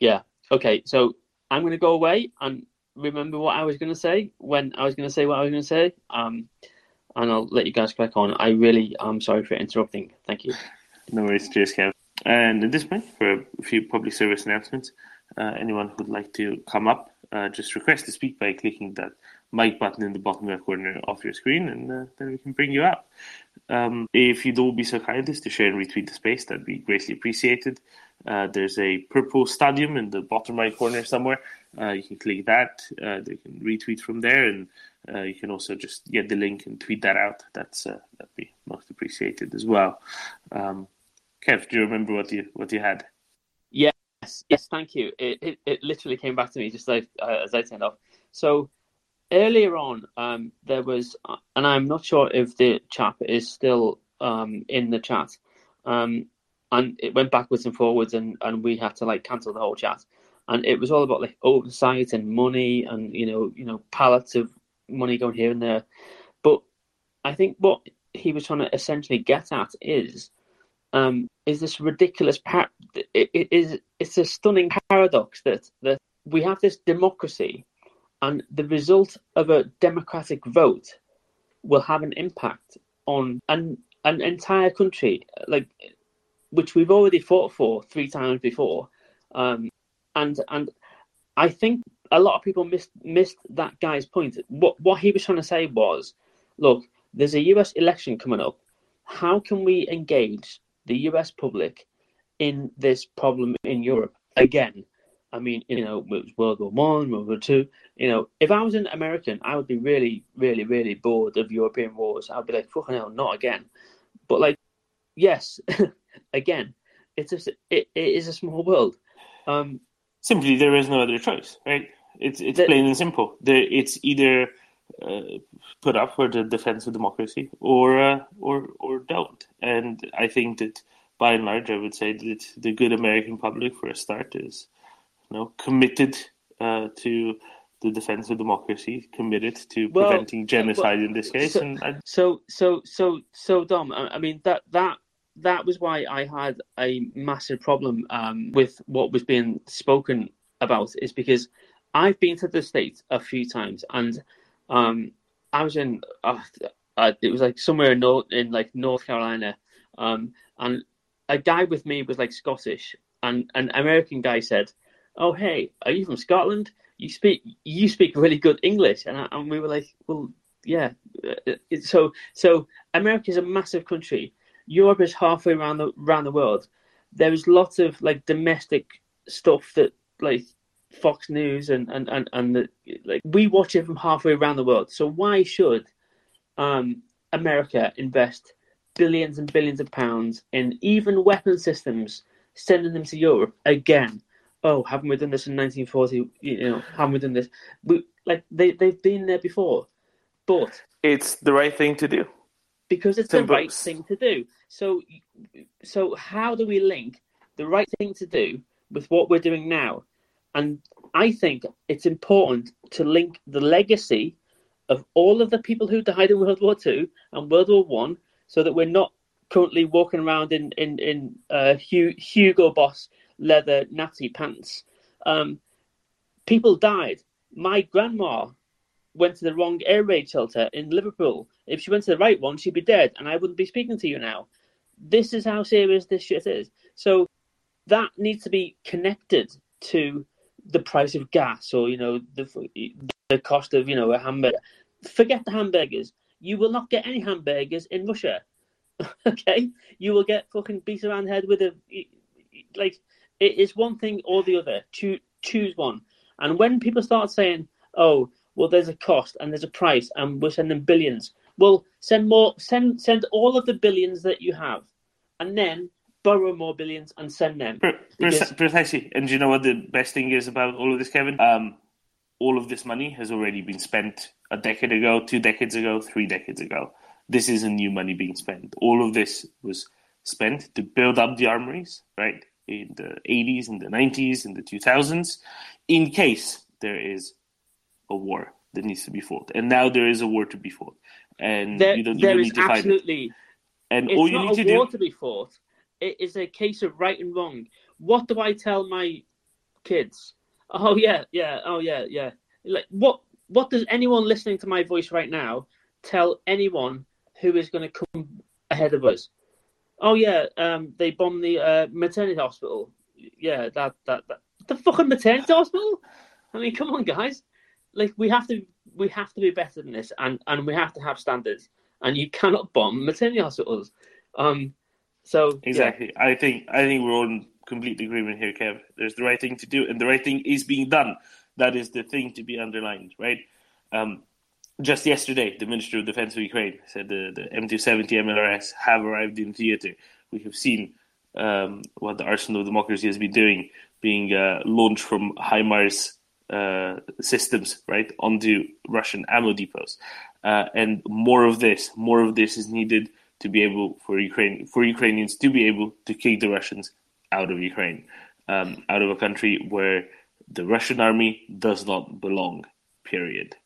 yeah okay. So I'm going to go away and remember what I was going to say when I was going to say what I was going to say. Um, and I'll let you guys crack on. I really am sorry for interrupting. Thank you. No worries. Cheers, Kev. And at this point, for a few public service announcements, uh, anyone who'd like to come up, uh, just request to speak by clicking that mic button in the bottom left corner of your screen, and uh, then we can bring you up. Um, if you'd all be so kind as to share and retweet the space, that'd be greatly appreciated. Uh, there's a purple stadium in the bottom right corner somewhere. Uh, you can click that. Uh, they can retweet from there, and uh, you can also just get the link and tweet that out. That's uh, that'd be most appreciated as well. Um, Kev, do you remember what you what you had? Yes, yes, thank you. It it, it literally came back to me just like uh, as I turned off. So earlier on, um, there was, and I'm not sure if the chap is still um, in the chat. Um, and it went backwards and forwards, and, and we had to like cancel the whole chat. And it was all about like oversight and money, and you know, you know, pallets of money going here and there. But I think what he was trying to essentially get at is, um, is this ridiculous par- it, it is it's a stunning paradox that that we have this democracy, and the result of a democratic vote will have an impact on an an entire country. Like which we've already fought for three times before. Um, and and I think a lot of people missed missed that guy's point. What what he was trying to say was, look, there's a US election coming up. How can we engage the US public in this problem in Europe again? I mean, you know, it was World War One, World War Two. You know, if I was an American, I would be really, really, really bored of European wars. I'd be like, fucking hell, not again. But like, yes, again, it's a, it, it is a small world. Um, Simply, there is no other choice, right? It's it's plain and simple. There, it's either uh, put up for the defense of democracy or uh, or or don't. And I think that by and large, I would say that the good American public, for a start, is you know committed uh, to the defense of democracy, committed to well, preventing genocide in this case. So, and I... so, so, so, so, Dom. I mean that that that was why I had a massive problem um, with what was being spoken about. Is because I've been to the states a few times, and um, I was in uh, uh, it was like somewhere in North in like North Carolina, um, and a guy with me was like Scottish, and an American guy said, "Oh hey, are you from Scotland?" you speak you speak really good English, and I, and we were like, well, yeah. Uh, so so America is a massive country. Europe is halfway around the around the world. There is lots of like domestic stuff that like Fox News and and and, and the, like we watch it from halfway around the world. So why should um, America invest billions and billions of pounds in even weapon systems, sending them to Europe again? Oh, haven't we done this in 1940? You know, haven't we done this? We, like they they've been there before, but it's the right thing to do because it's Simple. the right thing to do. So, so how do we link the right thing to do with what we're doing now? And I think it's important to link the legacy of all of the people who died in World War Two and World War One, so that we're not currently walking around in in in uh, Hugo Boss leather Nazi pants. Um, people died. My grandma went to the wrong air raid shelter in Liverpool. If she went to the right one, she'd be dead, and I wouldn't be speaking to you now. This is how serious this shit is. So that needs to be connected to the price of gas or you know the the cost of you know a hamburger. Forget the hamburgers. You will not get any hamburgers in Russia. okay, you will get fucking beat around the head with a like. It is one thing or the other. Choose choose one. And when people start saying, "Oh, well, there's a cost and there's a price, and we're sending billions. Well, send more. Send send all of the billions that you have, and then borrow more billions and send them. Because... Precisely. And do you know what the best thing is about all of this, Kevin? Um, all of this money has already been spent a decade ago, two decades ago, three decades ago. This isn't new money being spent. All of this was spent to build up the armories, right? In the 80s, in the 90s, in the 2000s, in case there is a war that needs to be fought. And now there is a war to be fought. And there, you don't there even is need to fight absolutely, it. And it's all you not need a to war do to be fought. It is a case of right and wrong. What do I tell my kids? Oh yeah, yeah, oh yeah, yeah. Like what? What does anyone listening to my voice right now tell anyone who is going to come ahead of us? Oh yeah, um, they bombed the uh, maternity hospital. Yeah, that, that that the fucking maternity hospital. I mean, come on, guys. Like we have to we have to be better than this, and and we have to have standards. And you cannot bomb maternity hospitals. Um, so exactly, yeah. I think I think we're all in complete agreement here, Kev. There's the right thing to do, and the right thing is being done. That is the thing to be underlined, right? Um, just yesterday, the Minister of Defense of Ukraine said the, the M270 MLRS have arrived in theater. We have seen um, what the Arsenal of Democracy has been doing, being uh, launched from HIMARS uh, systems, right, onto Russian ammo depots. Uh, and more of this, more of this is needed to be able for Ukraine for Ukrainians to be able to kick the Russians out of Ukraine, um, out of a country where the Russian army does not belong. Period.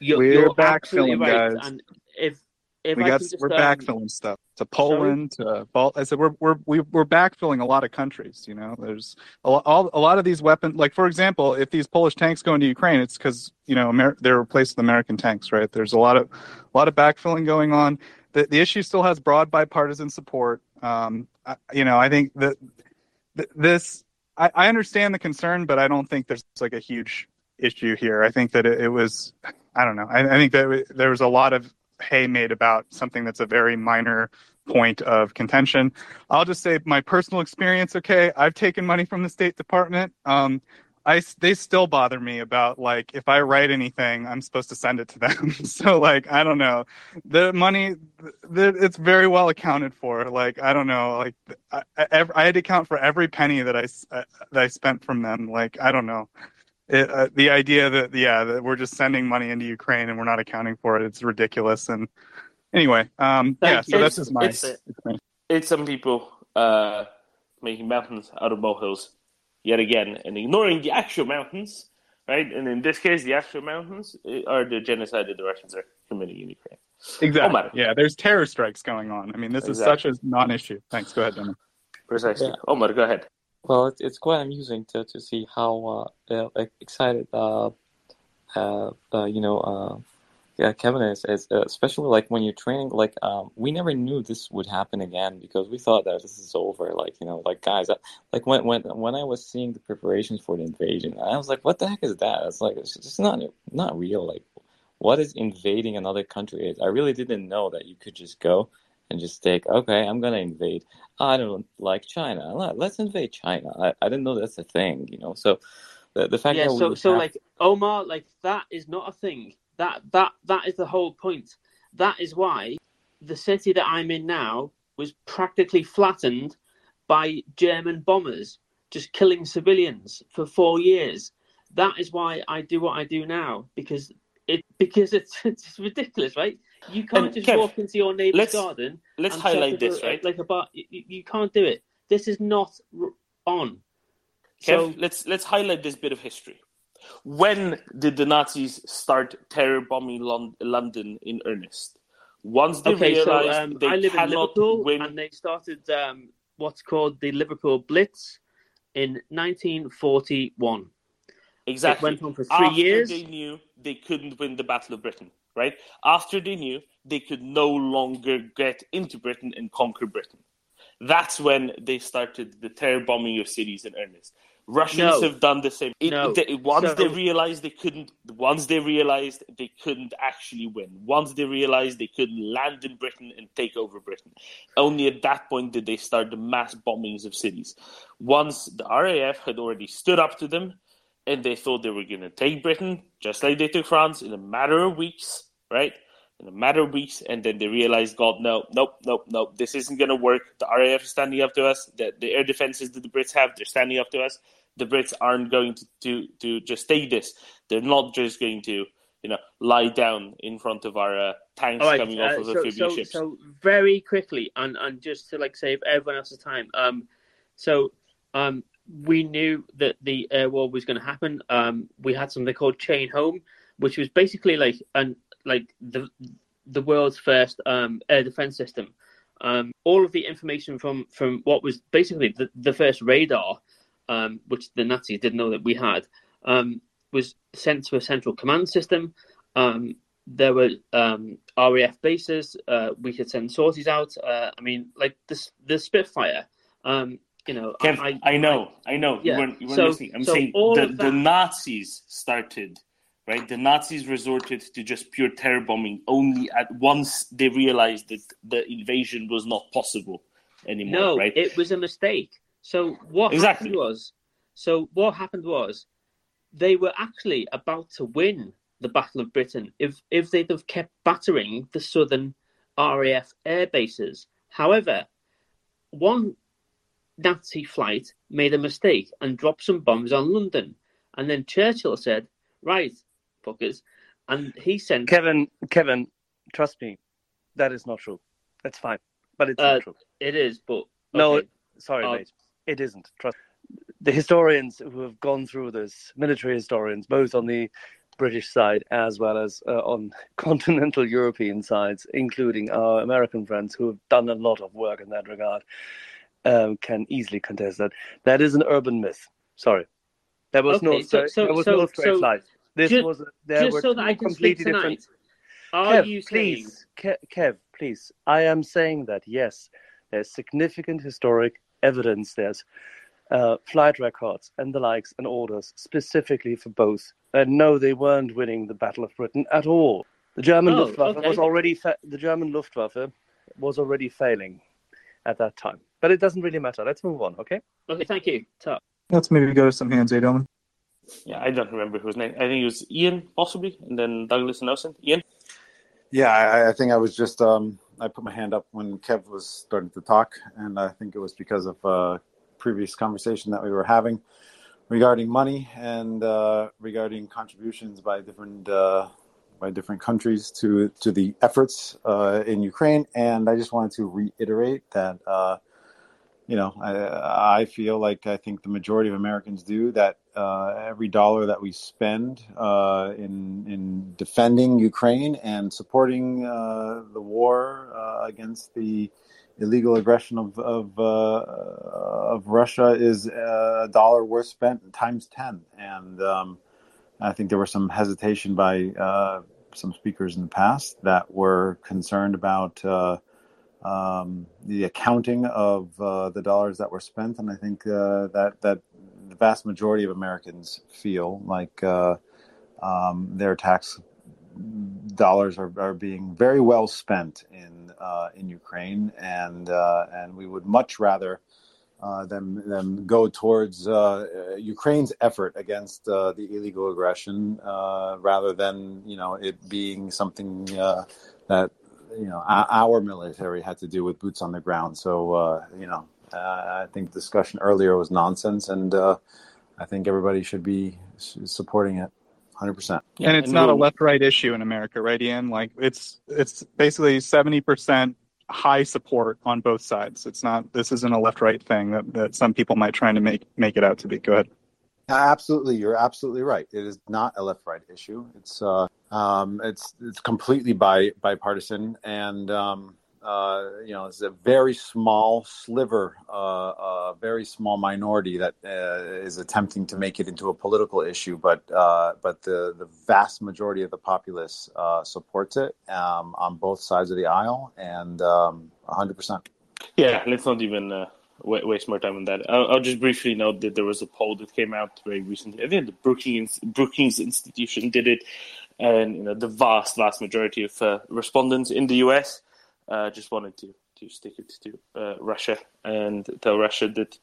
You're, we're you're backfilling, right. guys. And if if we I got just, we're um, backfilling stuff to Poland to Bal- I said we're we're we, we're backfilling a lot of countries. You know, there's a lot, all, a lot of these weapons. Like for example, if these Polish tanks go into Ukraine, it's because you know Amer- they're replaced with American tanks, right? There's a lot of a lot of backfilling going on. The the issue still has broad bipartisan support. Um, I, you know, I think that th- this I, I understand the concern, but I don't think there's like a huge issue here. I think that it, it was I don't know. I, I think that it, there was a lot of hay made about something that's a very minor point of contention. I'll just say my personal experience. Okay, I've taken money from the State Department. Um, I they still bother me about like if I write anything, I'm supposed to send it to them. so like I don't know, the money, the, it's very well accounted for. Like I don't know, like I, I, I had to account for every penny that I uh, that I spent from them. Like I don't know. It, uh, the idea that yeah that we're just sending money into Ukraine and we're not accounting for it it's ridiculous and anyway um yeah so It's- that's just my it's, it's some people uh, making mountains out of molehills yet again and ignoring the actual mountains, right? And in this case, the actual mountains uh, are the genocide that the Russians are committing in Ukraine. exactly matter. yeah there's terror strikes going on I mean this is such a non-issue thanks go ahead Dennis. Precisely. Yeah. Omar, go ahead. Well, it, it's quite amusing to, to see how uh, uh, excited uh, uh, uh, you know uh, yeah, Kevin is, is especially like when you're training. Like, um, we never knew this would happen again because we thought that this is over. Like, you know, like guys, like when when when I was seeing the preparations for the invasion, I was like, what the heck is that? It's like it's just not not real. Like, what is invading another country is? I really didn't know that you could just go and just take, okay, I'm gonna invade. I don't like China. Let's invade China. I, I didn't know that's a thing. You know, so the the fact yeah, so so have- like Omar, like that is not a thing. That that that is the whole point. That is why the city that I'm in now was practically flattened by German bombers, just killing civilians for four years. That is why I do what I do now because it because it's it's ridiculous, right? You can't And just Kev, walk into your neighbour's let's- garden. let's highlight this, a- right? Like a bar, you, you can't do it. This is not on. Kev, let's let's highlight this bit of history. When did the Nazis start terror bombing Lon- London in earnest? Once they okay, so realized um, they I live in Liverpool, win. and they started um, what's called the Liverpool Blitz in 1941. Exactly. It went on for three After years. they knew they couldn't win the Battle of Britain, right? After they knew they could no longer get into Britain and conquer Britain. That's when they started the terror bombing of cities in earnest. Russians No. have done the same. It- No. they- once So- they realized they couldn't, once they realized they couldn't actually win, once they realized they couldn't land in Britain and take over Britain, only at that point did they start the mass bombings of cities. Once the RAF had already stood up to them, and they thought they were going to take Britain, just like they took France, in a matter of weeks, right? In a matter of weeks, and then they realized, God, no, nope, nope, nope, this isn't going to work. The RAF is standing up to us. The, the air defenses that the Brits have, they're standing up to us. The Brits aren't going to, to, to just take this. They're not just going to, you know, lie down in front of our uh, tanks right, coming uh, off of so, amphibious so, ships. so very quickly, and, and just to like save everyone else's time. Um, so um, we knew that the air war was going to happen. Um, we had something called Chain Home, which was basically like an like the the world's first um, air defense system. Um, all of the information from from what was basically the, the first radar, um, which the Nazis didn't know that we had, um, was sent to a central command system. Um, there were um, RAF bases. Uh, we could send sorties out. Uh, I mean, like this the Spitfire. Um, you know, Kev, I, I, know, I, know. Yeah, You weren't, you weren't so- listening. I'm so saying the, of the Nazis started, right? The Nazis resorted to just pure terror bombing only at once they realized that the invasion was not possible anymore, no, right? it was a mistake. So what Exactly. happened was, so what happened was, they were actually about to win the Battle of Britain if if they'd have kept battering the southern RAF air bases. However, one Nazi flight made a mistake and dropped some bombs on London, and then Churchill said, "Right, fuckers," and he sent Kevin, Kevin, trust me, that is not true. That's fine, but it's Uh, not true. It is, but No, sorry, Uh, mate. It isn't. Trust. The historians who have gone through this, military historians, both on the British side as well as uh, on continental European sides, including our American friends who have done a lot of work in that regard, um, can easily contest that. That is an urban myth. Sorry, there was no so- so- there was so- no straight so flight. This ju- was there just were so that two I can speak completely tonight. different. Are Kev, you saying please, Kev, Kev, please. I am saying that yes, there's significant historic evidence. There's uh, flight records and the likes and orders specifically for both. And no, they weren't winning the Battle of Britain at all. The German Oh, Luftwaffe okay. was already fa- the German Luftwaffe was already failing at that time. But it doesn't really matter. Let's move on, okay? Okay, thank you. Ta. Let's maybe go to some hands, Adelman. Yeah, I don't remember whose name. I think it was Ian, possibly, and then Douglas and Nelson. Ian? Yeah, I, I think I was just um, I put my hand up when Kev was starting to talk, and I think it was because of uh, previous conversation that we were having regarding money and uh, regarding contributions by different uh, by different countries to to the efforts uh, in Ukraine. And I just wanted to reiterate that uh, you know I, I feel like I think the majority of Americans do that. Uh, every dollar that we spend uh, in in defending Ukraine and supporting uh, the war uh, against the illegal aggression of of, uh, of Russia is a dollar worth spent times ten. And um, I think there was some hesitation by uh, some speakers in the past that were concerned about uh, um, the accounting of uh, the dollars that were spent, and I think uh, that that the vast majority of Americans feel like uh, um, their tax dollars are, are being very well spent in uh, in Ukraine, and uh, and we would much rather uh, them them go towards uh, Ukraine's effort against uh, the illegal aggression uh, rather than you know it being something that you know our military had to do with boots on the ground. So you know I think the discussion earlier was nonsense, and I think everybody should be supporting it hundred percent. And it's not a left-right issue in America, right, Ian? Like it's it's basically seventy percent high support on both sides. It's not this isn't a left-right thing that, that some people might try to make make it out to be. Go ahead. Absolutely, you're absolutely right. It is not a left-right issue. It's uh, um, it's it's completely bi bipartisan, and um, uh, you know, it's a very small sliver, uh, a very small minority that uh, is attempting to make it into a political issue, but uh, but the the vast majority of the populace uh, supports it um, on both sides of the aisle, and um, 100%. Yeah, let's not even uh, waste more time on that. I'll, I'll, just briefly note that there was a poll that came out very recently. I think the Brookings Brookings Institution did it, and you know the vast vast majority of respondents in the U.S uh, just wanted to to stick it to uh, Russia and tell Russia that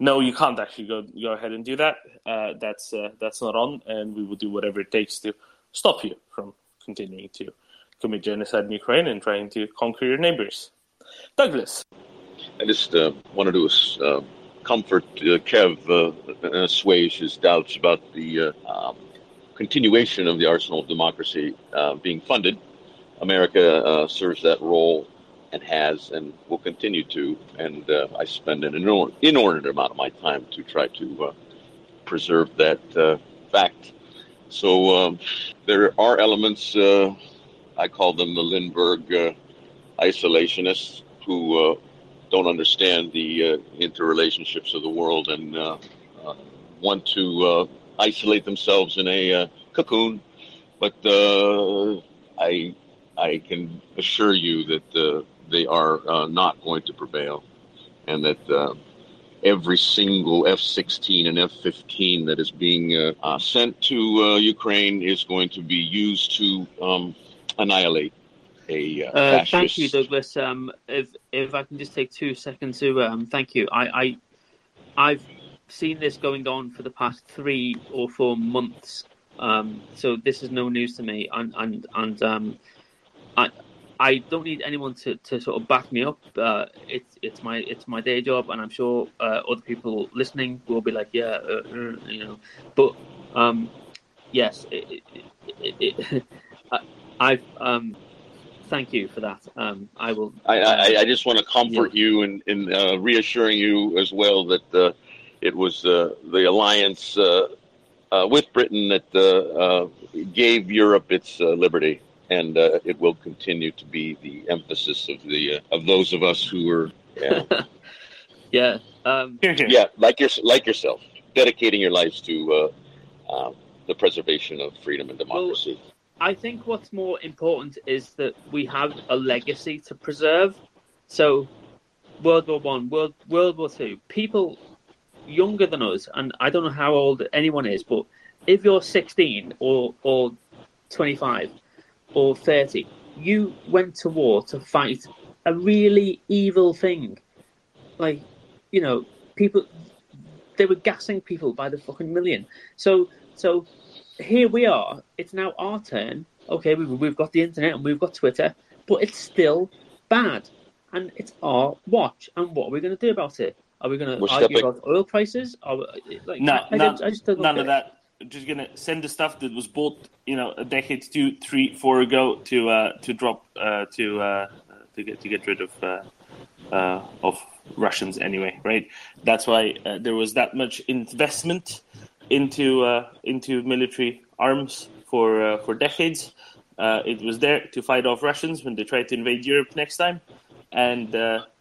no, you can't actually go go ahead and do that. Uh, that's uh, that's not on, and we will do whatever it takes to stop you from continuing to commit genocide in Ukraine and trying to conquer your neighbors. Douglas, I just uh, wanted to uh, comfort Kev and assuage his doubts about the um, continuation of the arsenal of democracy being funded America uh, serves that role and has and will continue to. And uh, I spend an inordinate amount of my time to try to uh, preserve that uh, fact. So um, there are elements, uh, I call them the Lindbergh uh, isolationists, who don't understand the interrelationships of the world and want to isolate themselves in a cocoon. But I I can assure you that uh, they are uh, not going to prevail, and that uh, every single F-16 and F-15 that is being uh, uh, sent to uh, Ukraine is going to be used to um, annihilate a fascist. Thank you, Douglas. Um, if if I can just take two seconds to um, thank you. I, I I've seen this going on for the past three or four months. Um, so this is no news to me, and and and um, I I don't need anyone to, to sort of back me up. Uh, it's it's my it's my day job, and I'm sure uh, other people listening will be like, yeah, uh, uh you know. But um, yes, it, it, it, I, um, thank you for that. Um, I will. I, I, I just want to comfort yeah. you and, and uh, reassuring you as well that uh, it was uh, the alliance uh, uh, with Britain that uh, gave Europe its liberty and uh, it will continue to be the emphasis of the uh, of those of us who are yeah yeah um, yeah like your, like yourself dedicating your lives to uh, um, the preservation of freedom and democracy. Well, I think what's more important is that we have a legacy to preserve. So, World War One, World World War Two, people younger than us, and I don't know how old anyone is, but if you're 16 or or 25, or 30. You went to war to fight a really evil thing. Like, you know, people, they were gassing people by the fucking million. So, so here we are. It's now our turn. Okay, we, we've got the internet and we've got Twitter, but it's still bad. And it's our watch. And what are we going to do about it? Are we going to argue about oil prices? Are we, like, no, just don't none of that just gonna send the stuff that was bought, you know, a decade, two, three, four ago to uh, to drop uh, to uh, to get to get rid of uh, uh, of Russians anyway, right? That's why uh, there was that much investment into into military arms for for decades. it was there to fight off Russians when they tried to invade Europe next time, and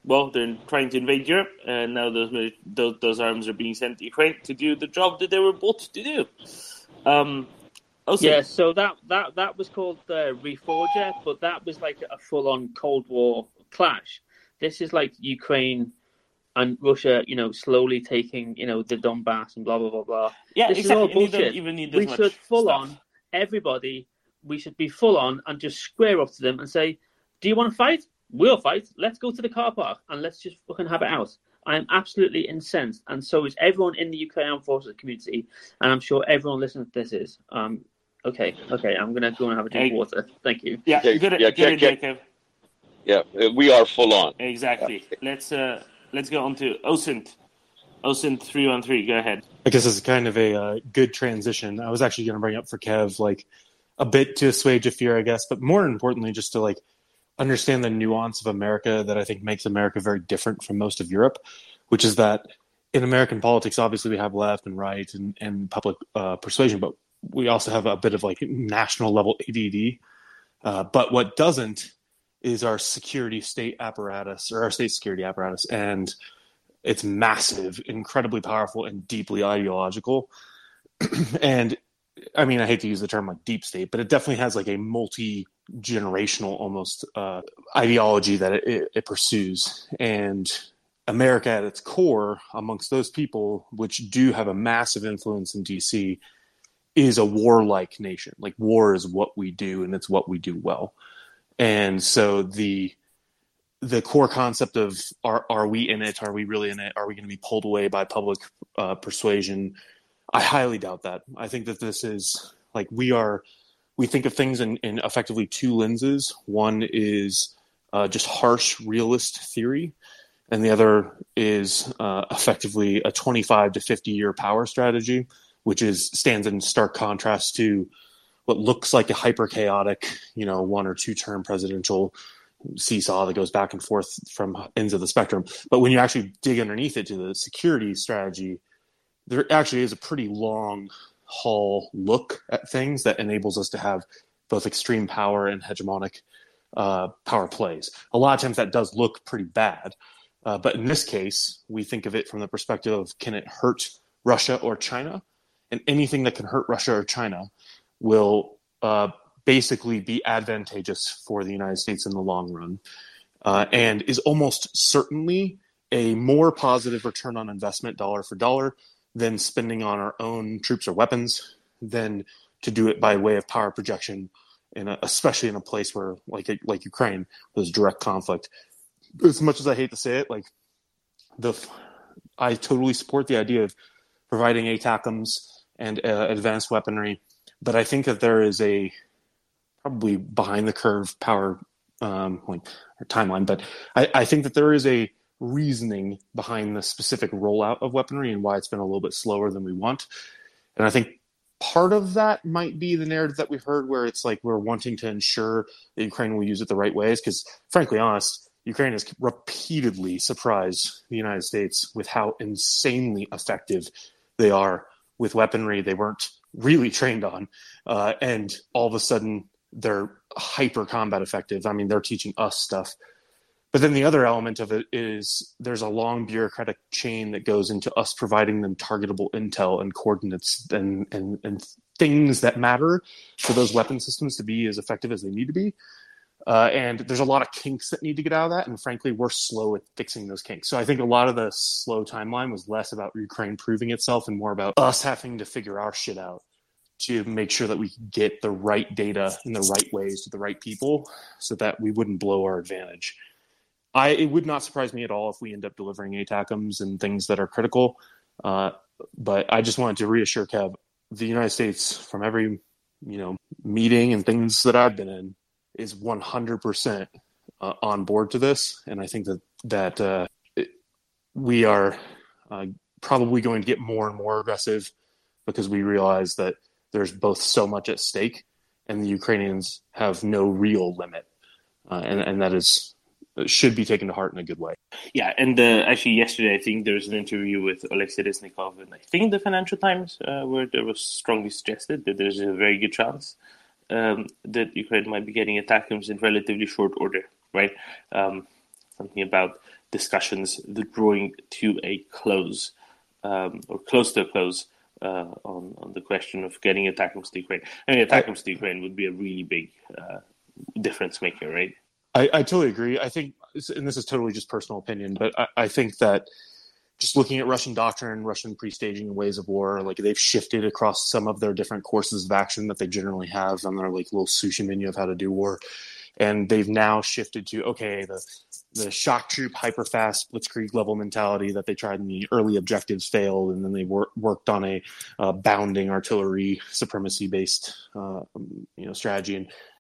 well, they're trying to invade Europe, and now those, those, those arms are being sent to Ukraine to do the job that they were bought to do. Um, Also, yeah, so that that that was called the Reforger, but that was like a full-on Cold War clash. This is like Ukraine and Russia, you know, slowly taking, you know, the Donbass and blah blah blah blah. Yeah, this exactly. is all bullshit. even need as we should full stuff. on everybody. We should be full on and just square up to them and say, "Do you want to fight? We'll fight. Let's go to the car park and let's just fucking have it out." I am absolutely incensed, and so is everyone in the UK Armed Forces community, and I'm sure everyone listening to this is. Um, okay, okay, I'm gonna go and have a drink of water. Thank you. Yeah, Okay, good, yeah, good, Kev- Jacob. Yeah, uh, we are full on. Exactly. Let's uh, let's go on to OSINT. OSINT three one three. Go ahead. I guess it's kind of a uh, good transition. I was actually going to bring up for Kev like a bit to assuage a fear, I guess, but more importantly, just to like understand the nuance of America that I think makes America very different from most of Europe, which is that in American politics, obviously we have left and right and, and public uh, persuasion, but we also have a bit of like national level ADD. Uh, but what doesn't is our security state apparatus or our state security apparatus. And it's massive, incredibly powerful, and deeply ideological. and I mean, I hate to use the term like deep state, but it definitely has like a multi generational almost uh, ideology that it, it, it pursues. And America at its core, amongst those people, which do have a massive influence in DC, is a warlike nation. Like war is what we do, and it's what we do well. And so the the core concept of are are we in it? Are we really in it? Are we going to be pulled away by public uh, persuasion? I highly doubt that. I think that this is like we are. We think of things in, in effectively two lenses. One is uh, just harsh realist theory, and the other is uh, effectively a 25 to 50 year power strategy, which is stands in stark contrast to what looks like a hyper chaotic, you know, one or two term presidential seesaw that goes back and forth from ends of the spectrum. But when you actually dig underneath it to the security strategy, there actually is a pretty long haul look at things that enables us to have both extreme power and hegemonic uh, power plays. A lot of times that does look pretty bad. Uh, but in this case, we think of it from the perspective of can it hurt Russia or China? And anything that can hurt Russia or China will uh, basically be advantageous for the United States in the long run, uh, and is almost certainly a more positive return on investment dollar for dollar than spending on our own troops or weapons than to do it by way of power projection, and especially in a place where like like Ukraine, there's direct conflict. As much as I hate to say it, like the I totally support the idea of providing ATACMs and uh, advanced weaponry, but I think that there is a probably behind the curve power um, like timeline, but I, I think that there is a reasoning behind the specific rollout of weaponry and why it's been a little bit slower than we want. And I think part of that might be the narrative that we've heard where it's like we're wanting to ensure that Ukraine will use it the right ways. Because frankly, honest, Ukraine has repeatedly surprised the United States with how insanely effective they are with weaponry they weren't really trained on. Uh, and all of a sudden, they're hyper combat effective. I mean, they're teaching us stuff. But then the other element of it is there's a long bureaucratic chain that goes into us providing them targetable intel and coordinates and, and, and things that matter for those weapon systems to be as effective as they need to be. Uh, and there's a lot of kinks that need to get out of that. And frankly, we're slow at fixing those kinks. So I think a lot of the slow timeline was less about Ukraine proving itself and more about us having to figure our shit out to make sure that we get the right data in the right ways to the right people so that we wouldn't blow our advantage. I, it would not surprise me at all if we end up delivering ATACMs and things that are critical. Uh, but I just wanted to reassure Kev, the United States, from every you know meeting and things that I've been in, is 100% uh, on board to this, and I think that that uh, it, we are uh, probably going to get more and more aggressive because we realize that there's both so much at stake, and the Ukrainians have no real limit, uh, and and that is should be taken to heart in a good way. Yeah, and uh, actually yesterday I think there was an interview with Alexei Reznikov in I think the Financial Times uh, where there was strongly suggested that there's a very good chance um, that Ukraine might be getting ATACMs in relatively short order, right? Um, something about discussions drawing to a close um, or close to a close uh, on on the question of getting ATACMS to Ukraine. I mean, ATACMS to Ukraine would be a really big uh, difference maker, right? I, I totally agree. I think, and this is totally just personal opinion, but I, I think that just looking at Russian doctrine, Russian pre-staging ways of war, like they've shifted across some of their different courses of action that they generally have on their like little sushi menu of how to do war, and they've now shifted to okay the the shock troop hyper fast blitzkrieg level mentality that they tried in the early objectives failed, and then they wor- worked on a uh, bounding artillery supremacy based uh, you know strategy and